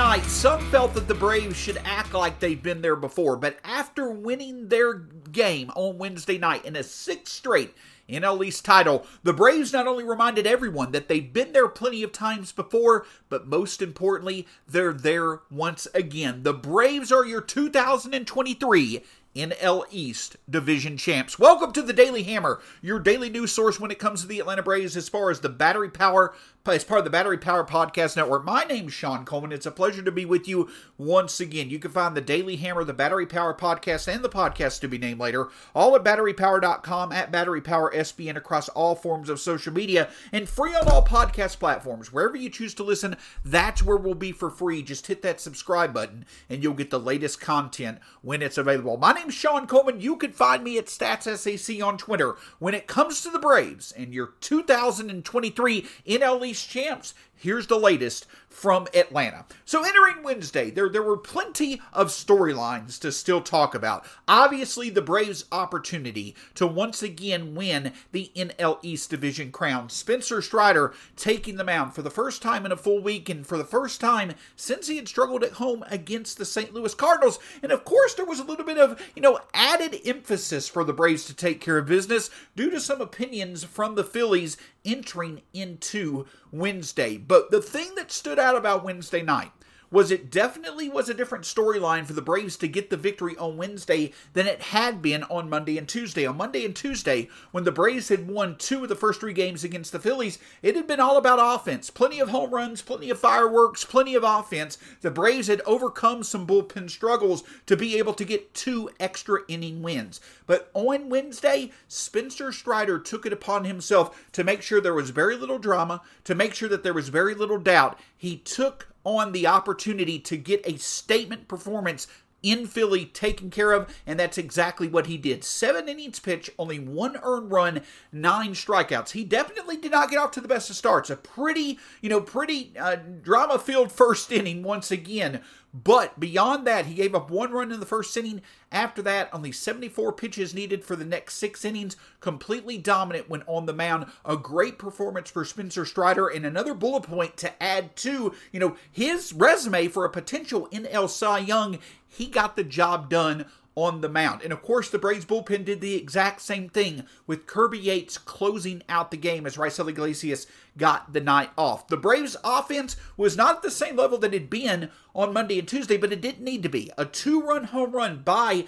night, some felt that the Braves should act like they've been there before, but after winning their game on Wednesday night in a sixth straight NL East title, the Braves not only reminded everyone that they've been there plenty of times before, but most importantly, they're there once again. The Braves are your 2023 NL East Division champs. Welcome to the Daily Hammer, your daily news source when it comes to the Atlanta Braves as far as the Battery Power as part of the Battery Power Podcast Network. My name's Shawn Coleman. It's a pleasure to be with you once again. You can find the Daily Hammer, the Battery Power Podcast, and the podcast to be named later, all at batterypower.com, at Battery SBN across all forms of social media, and free on all podcast platforms. Wherever you choose to listen, that's where we'll be for free. Just hit that subscribe button, and you'll get the latest content when it's available. My name's Shawn Coleman. You can find me at StatsSAC on Twitter. When it comes to the Braves and your 2023 NL Champs, here's the latest from Atlanta. So entering Wednesday, there there were plenty of storylines to still talk about. Obviously, the Braves' opportunity to once again win the NL East division crown. Spencer Strider taking the mound for the first time in a full week and for the first time since he had struggled at home against the St. Louis Cardinals. And of course, there was a little bit of, you know, added emphasis for the Braves to take care of business due to some opinions from the Phillies entering into Wednesday. But the thing that stood out about Wednesday night was it definitely was a different storyline for the Braves to get the victory on Wednesday than it had been on Monday and Tuesday. On Monday and Tuesday, when the Braves had won two of the first three games against the Phillies, it had been all about offense. Plenty of home runs, plenty of fireworks, plenty of offense. The Braves had overcome some bullpen struggles to be able to get two extra inning wins. But on Wednesday, Spencer Strider took it upon himself to make sure there was very little drama, to make sure that there was very little doubt. He took on the opportunity to get a statement performance in Philly taken care of, and that's exactly what he did. Seven innings pitch, only one earned run, nine strikeouts. He definitely did not get off to the best of starts. A pretty, you know, pretty uh, drama-filled first inning once again but beyond that, he gave up one run in the first inning. After that, only 74 pitches needed for the next six innings. Completely dominant when on the mound. A great performance for Spencer Strider, and another bullet point to add to, you know, his resume for a potential NL Cy Young. He got the job done on the mound. And of course, the Braves bullpen did the exact same thing with Kirby Yates closing out the game as Raisel Iglesias got the night off. The Braves offense was not at the same level that it had been on Monday and Tuesday, but it didn't need to be. A two run home run by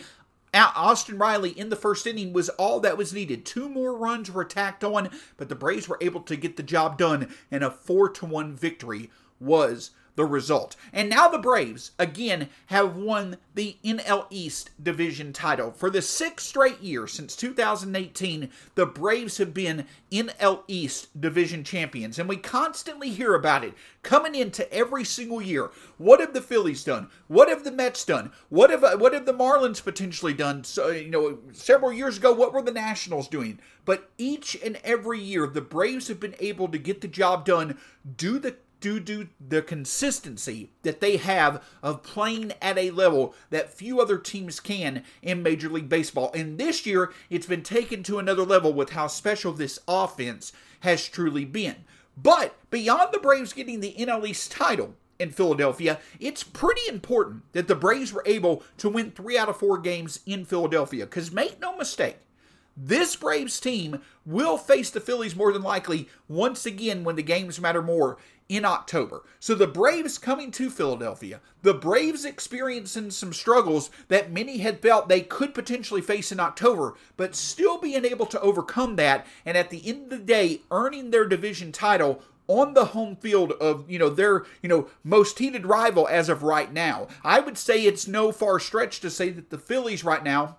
Austin Riley in the first inning was all that was needed. Two more runs were tacked on, but the Braves were able to get the job done, and a 4 to 1 victory was the result. And now the Braves, again, have won the NL East division title. For the sixth straight year since 2018, the Braves have been NL East division champions. And we constantly hear about it coming into every single year. What have the Phillies done? What have the Mets done? What have uh, what have the Marlins potentially done? So, you know, several years ago, what were the Nationals doing? But each and every year, the Braves have been able to get the job done, do the due to the consistency that they have of playing at a level that few other teams can in Major League Baseball. And this year, it's been taken to another level with how special this offense has truly been. But beyond the Braves getting the NL East title, in Philadelphia, it's pretty important that the Braves were able to win three out of four games in Philadelphia. Because make no mistake, this Braves team will face the Phillies more than likely once again when the games matter more in October. So the Braves coming to Philadelphia, the Braves experiencing some struggles that many had felt they could potentially face in October, but still being able to overcome that and at the end of the day earning their division title on the home field of you know their you know most heated rival as of right now. I would say it's no far stretch to say that the Phillies right now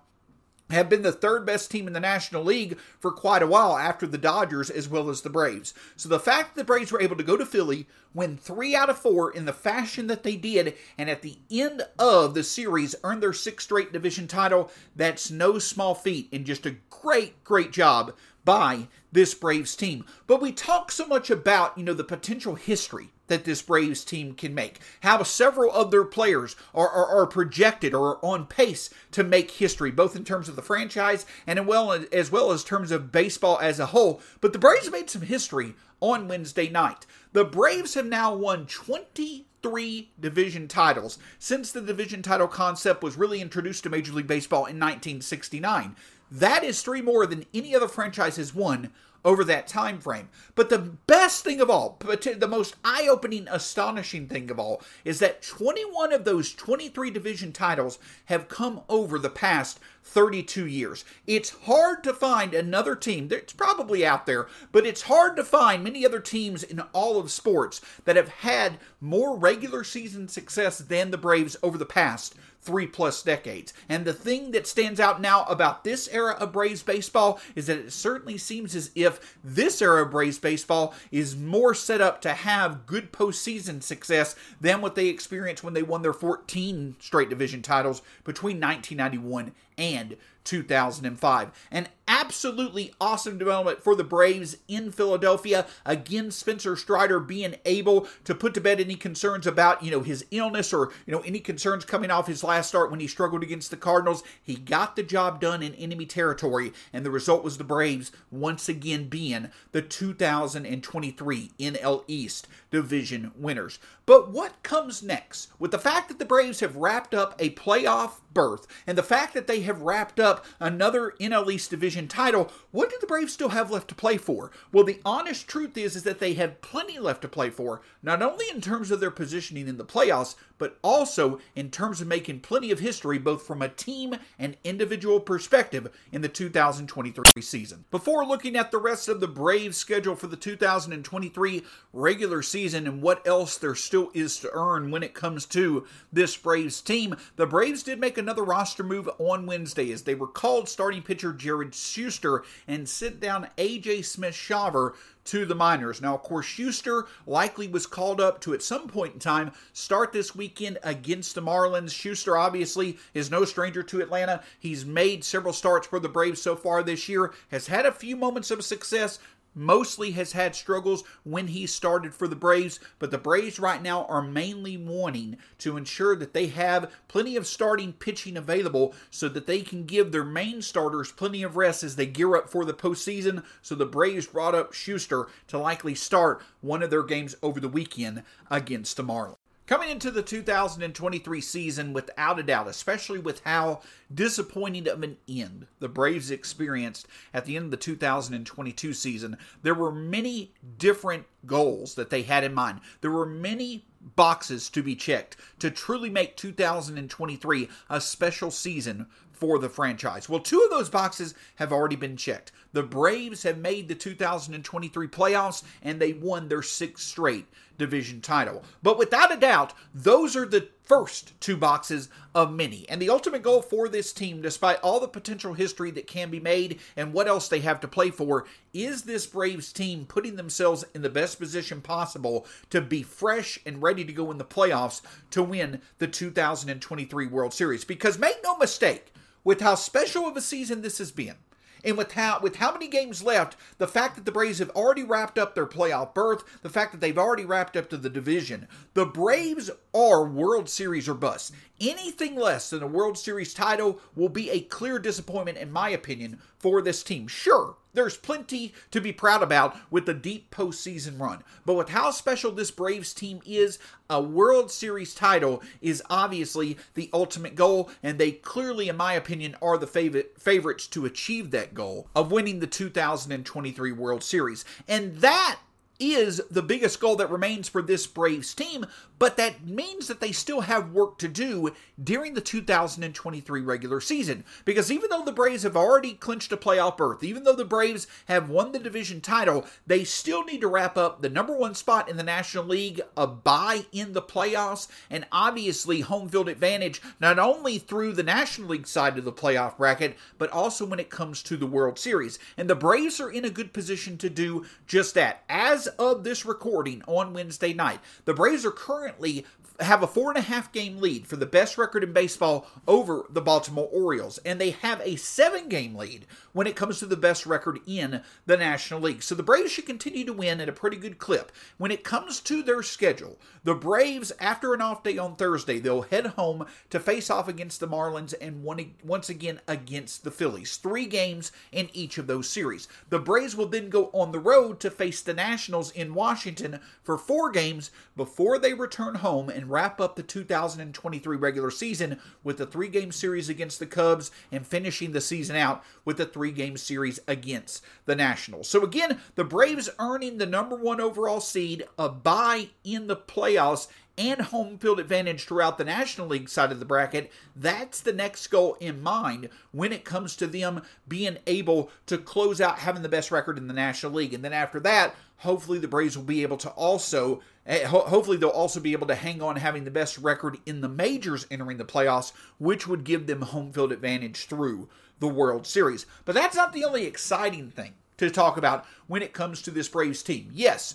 have been the third best team in the National League for quite a while after the Dodgers as well as the Braves. So the fact that the Braves were able to go to Philly, win three out of four in the fashion that they did, and at the end of the series earn their sixth straight division title, that's no small feat and just a great, great job by this Braves team. But we talk so much about, you know, the potential history that this Braves team can make. How several of their players are, are, are, projected or on pace to make history, both in terms of the franchise and well, as well as terms of baseball as a whole. But the Braves made some history on Wednesday night. The Braves have now won 20 three division titles since the division title concept was really introduced to Major League Baseball in 1969. That is three more than any other franchise has won over that time frame. But the best thing of all, the most eye-opening, astonishing thing of all, is that 21 of those 23 division titles have come over the past 32 years. It's hard to find another team, it's probably out there, but it's hard to find many other teams in all of sports that have had more regular season success than the Braves over the past three plus decades. And the thing that stands out now about this era of Braves baseball is that it certainly seems as if this era of Braves baseball is more set up to have good postseason success than what they experienced when they won their 14 straight division titles between 1991 and 2005. An absolutely awesome development for the Braves in Philadelphia. Again, Spencer Strider being able to put to bed any concerns about, you know, his illness or, you know, any concerns coming off his last start when he struggled against the Cardinals. He got the job done in enemy territory, and the result was the Braves once again being the 2023 NL East division winners. But what comes next? With the fact that the Braves have wrapped up a playoff berth and the fact that they have wrapped up another NL East division title, what do the Braves still have left to play for? Well, the honest truth is, is that they have plenty left to play for, not only in terms of their positioning in the playoffs, but also in terms of making plenty of history both from a team and individual perspective in the 2023 season. Before looking at the rest of the Braves schedule for the 2023 regular season and what else there still is to earn when it comes to this Braves team, the Braves did make another roster move on Wednesday as they recalled starting pitcher Jared Schuster and sent down AJ Smith Shawver to the minors. Now, of course, Schuster likely was called up to at some point in time start this weekend against the Marlins. Schuster obviously is no stranger to Atlanta. He's made several starts for the Braves so far this year, has had a few moments of success, mostly has had struggles when he started for the Braves, but the Braves right now are mainly wanting to ensure that they have plenty of starting pitching available so that they can give their main starters plenty of rest as they gear up for the postseason. So the Braves brought up Schuster to likely start one of their games over the weekend against the Marlins. Coming into the 2023 season, without a doubt, especially with how disappointing of an end the Braves experienced at the end of the 2022 season, there were many different goals that they had in mind. There were many boxes to be checked to truly make 2023 a special season for the franchise. Well, two of those boxes have already been checked. The Braves have made the 2023 playoffs and they won their sixth straight division title. But without a doubt, those are the first two boxes of many. And the ultimate goal for this team, despite all the potential history that can be made and what else they have to play for, is this Braves team putting themselves in the best position possible to be fresh and ready to go in the playoffs to win the 2023 World Series. Because make no mistake, with how special of a season this has been, and with how with how many games left, the fact that the Braves have already wrapped up their playoff berth, the fact that they've already wrapped up to the division, the Braves are World Series or bust. Anything less than a World Series title will be a clear disappointment, in my opinion, for this team. Sure, there's plenty to be proud about with the deep postseason run. But with how special this Braves team is, a World Series title is obviously the ultimate goal, and they clearly, in my opinion, are the favorite favorites to achieve that goal of winning the 2023 World Series. And that is the biggest goal that remains for this Braves team, but that means that they still have work to do during the 2023 regular season. Because even though the Braves have already clinched a playoff berth, even though the Braves have won the division title, they still need to wrap up the number one spot in the National League, a bye in the playoffs, and obviously home field advantage, not only through the National League side of the playoff bracket, but also when it comes to the World Series. And the Braves are in a good position to do just that. As of this recording on Wednesday night, the Braves are currently apparently have a four and a half game lead for the best record in baseball over the Baltimore Orioles, and they have a seven game lead when it comes to the best record in the National League. So the Braves should continue to win at a pretty good clip. When it comes to their schedule, the Braves, after an off day on Thursday, they'll head home to face off against the Marlins and one, once again against the Phillies. Three games in each of those series. The Braves will then go on the road to face the Nationals in Washington for four games before they return home and wrap up the 2023 regular season with a three game series against the Cubs and finishing the season out with a three game series against the Nationals. So, again, the Braves earning the number one overall seed, a bye in the playoffs, and home field advantage throughout the National League side of the bracket, that's the next goal in mind when it comes to them being able to close out having the best record in the National League. And then after that, hopefully the Braves will be able to also eh, hopefully they'll also be able to hang on having the best record in the majors entering the playoffs, which would give them home field advantage through the World Series. But that's not the only exciting thing to talk about when it comes to this Braves team. Yes,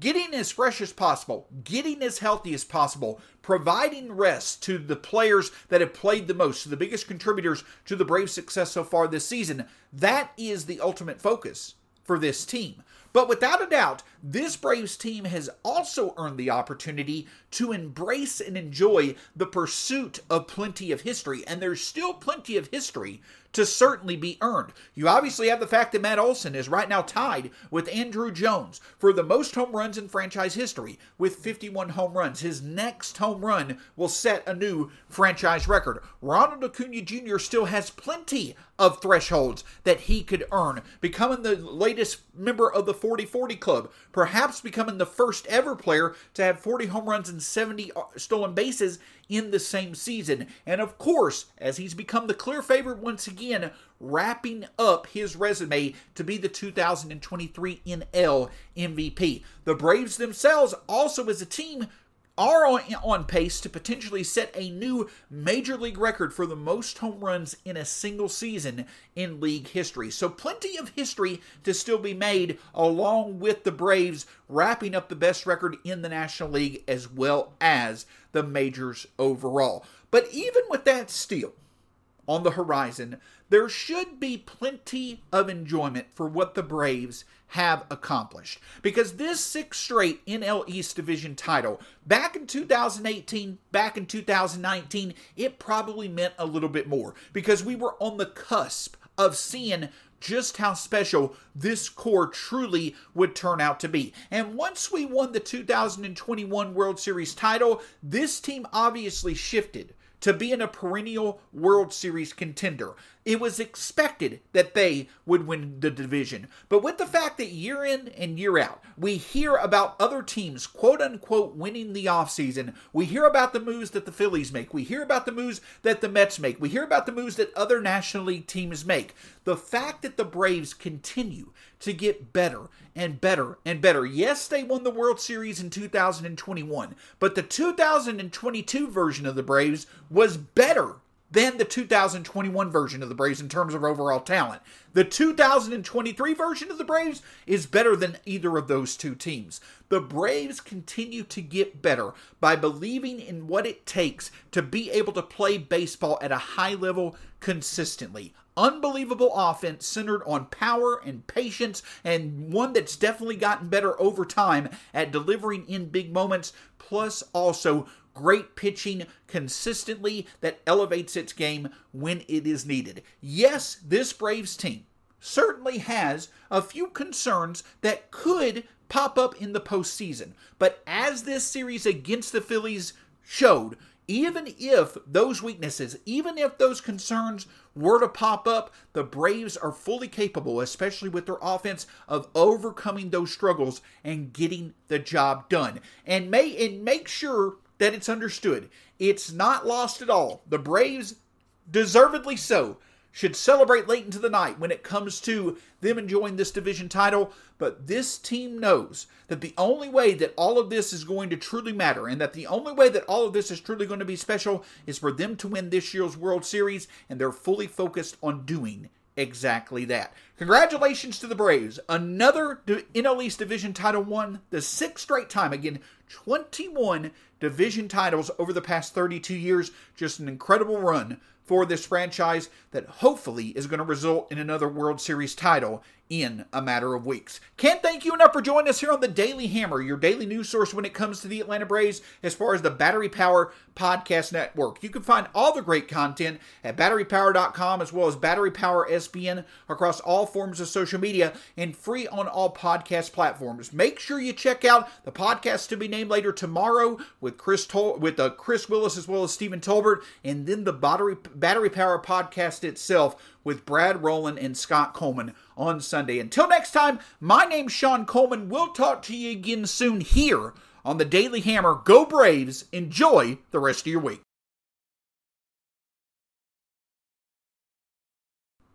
getting as fresh as possible, getting as healthy as possible, providing rest to the players that have played the most, to the biggest contributors to the Braves' success so far this season, that is the ultimate focus for this team. But without a doubt, this Braves team has also earned the opportunity to embrace and enjoy the pursuit of plenty of history. And there's still plenty of history to certainly be earned. You obviously have the fact that Matt Olson is right now tied with Andruw Jones for the most home runs in franchise history with 51 home runs. His next home run will set a new franchise record. Ronald Acuna Jr. still has plenty of thresholds that he could earn, becoming the latest member of the 40 40 club, perhaps becoming the first ever player to have 40 home runs and 70 uh, stolen bases in the same season. And of course, as he's become the clear favorite once again, wrapping up his resume to be the 2023 NL MVP. The Braves themselves, also as a team, are on, on pace to potentially set a new major league record for the most home runs in a single season in league history. So, plenty of history to still be made, along with the Braves wrapping up the best record in the National League as well as the majors overall. But even with that still on the horizon, there should be plenty of enjoyment for what the Braves have accomplished. Because this six straight NL East Division title, back in 2018, back in 2019, it probably meant a little bit more because we were on the cusp of seeing just how special this core truly would turn out to be. And once we won the 2021 World Series title, this team obviously shifted to being a perennial World Series contender. It was expected that they would win the division. But with the fact that year in and year out, we hear about other teams, quote unquote, winning the offseason, we hear about the moves that the Phillies make, we hear about the moves that the Mets make, we hear about the moves that other National League teams make. The fact that the Braves continue to get better and better and better. Yes, they won the World Series in 2021, but the 2022 version of the Braves was better than the 2021 version of the Braves in terms of overall talent. The 2023 version of the Braves is better than either of those two teams. The Braves continue to get better by believing in what it takes to be able to play baseball at a high level consistently. Unbelievable offense centered on power and patience, and one that's definitely gotten better over time at delivering in big moments, plus also great pitching consistently that elevates its game when it is needed. Yes, this Braves team certainly has a few concerns that could pop up in the postseason. But as this series against the Phillies showed, even if those weaknesses, even if those concerns were to pop up, the Braves are fully capable, especially with their offense, of overcoming those struggles and getting the job done. And may and make sure that it's understood. It's not lost at all. The Braves, deservedly so, should celebrate late into the night when it comes to them enjoying this division title. But this team knows that the only way that all of this is going to truly matter and that the only way that all of this is truly going to be special is for them to win this year's World Series, and they're fully focused on doing exactly that. Congratulations to the Braves. Another NL East Division title won the sixth straight time. Again, 21 division titles over the past 32 years. Just an incredible run for this franchise that hopefully is going to result in another World Series title in a matter of weeks. Can't thank you enough for joining us here on the Daily Hammer, your daily news source when it comes to the Atlanta Braves as far as the Battery Power Podcast Network. You can find all the great content at batterypower.com as well as Battery Power SBN across all forms of social media and free on all podcast platforms. Make sure you check out the podcast to be named later tomorrow with Chris Tol- with uh, Chris Willis as well as Stephen Tolbert and then the Battery Battery Power podcast itself with Brad Rowland and Scott Coleman on Sunday. Until next time, my name's Shawn Coleman. We'll talk to you again soon here on the Daily Hammer. Go Braves. Enjoy the rest of your week.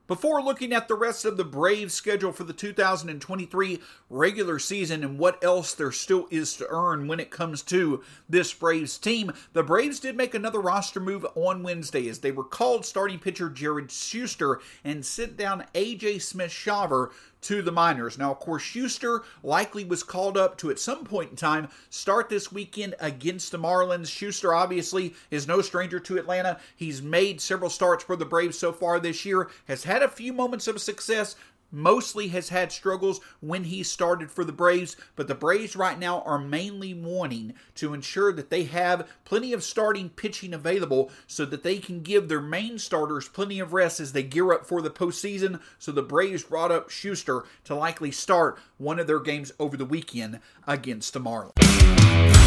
Before looking at the rest of the Braves schedule for the 2023 regular season and what else there still is to earn when it comes to this Braves team, the Braves did make another roster move on Wednesday as they recalled starting pitcher Jared Schuster and sent down AJ Smith Shawver to the minors. Now, of course, Schuster likely was called up to at some point in time start this weekend against the Marlins. Schuster obviously is no stranger to Atlanta. He's made several starts for the Braves so far this year, has had a few moments of success, mostly has had struggles when he started for the Braves, but the Braves right now are mainly wanting to ensure that they have plenty of starting pitching available so that they can give their main starters plenty of rest as they gear up for the postseason. So the Braves brought up Schuster to likely start one of their games over the weekend against the Marlins.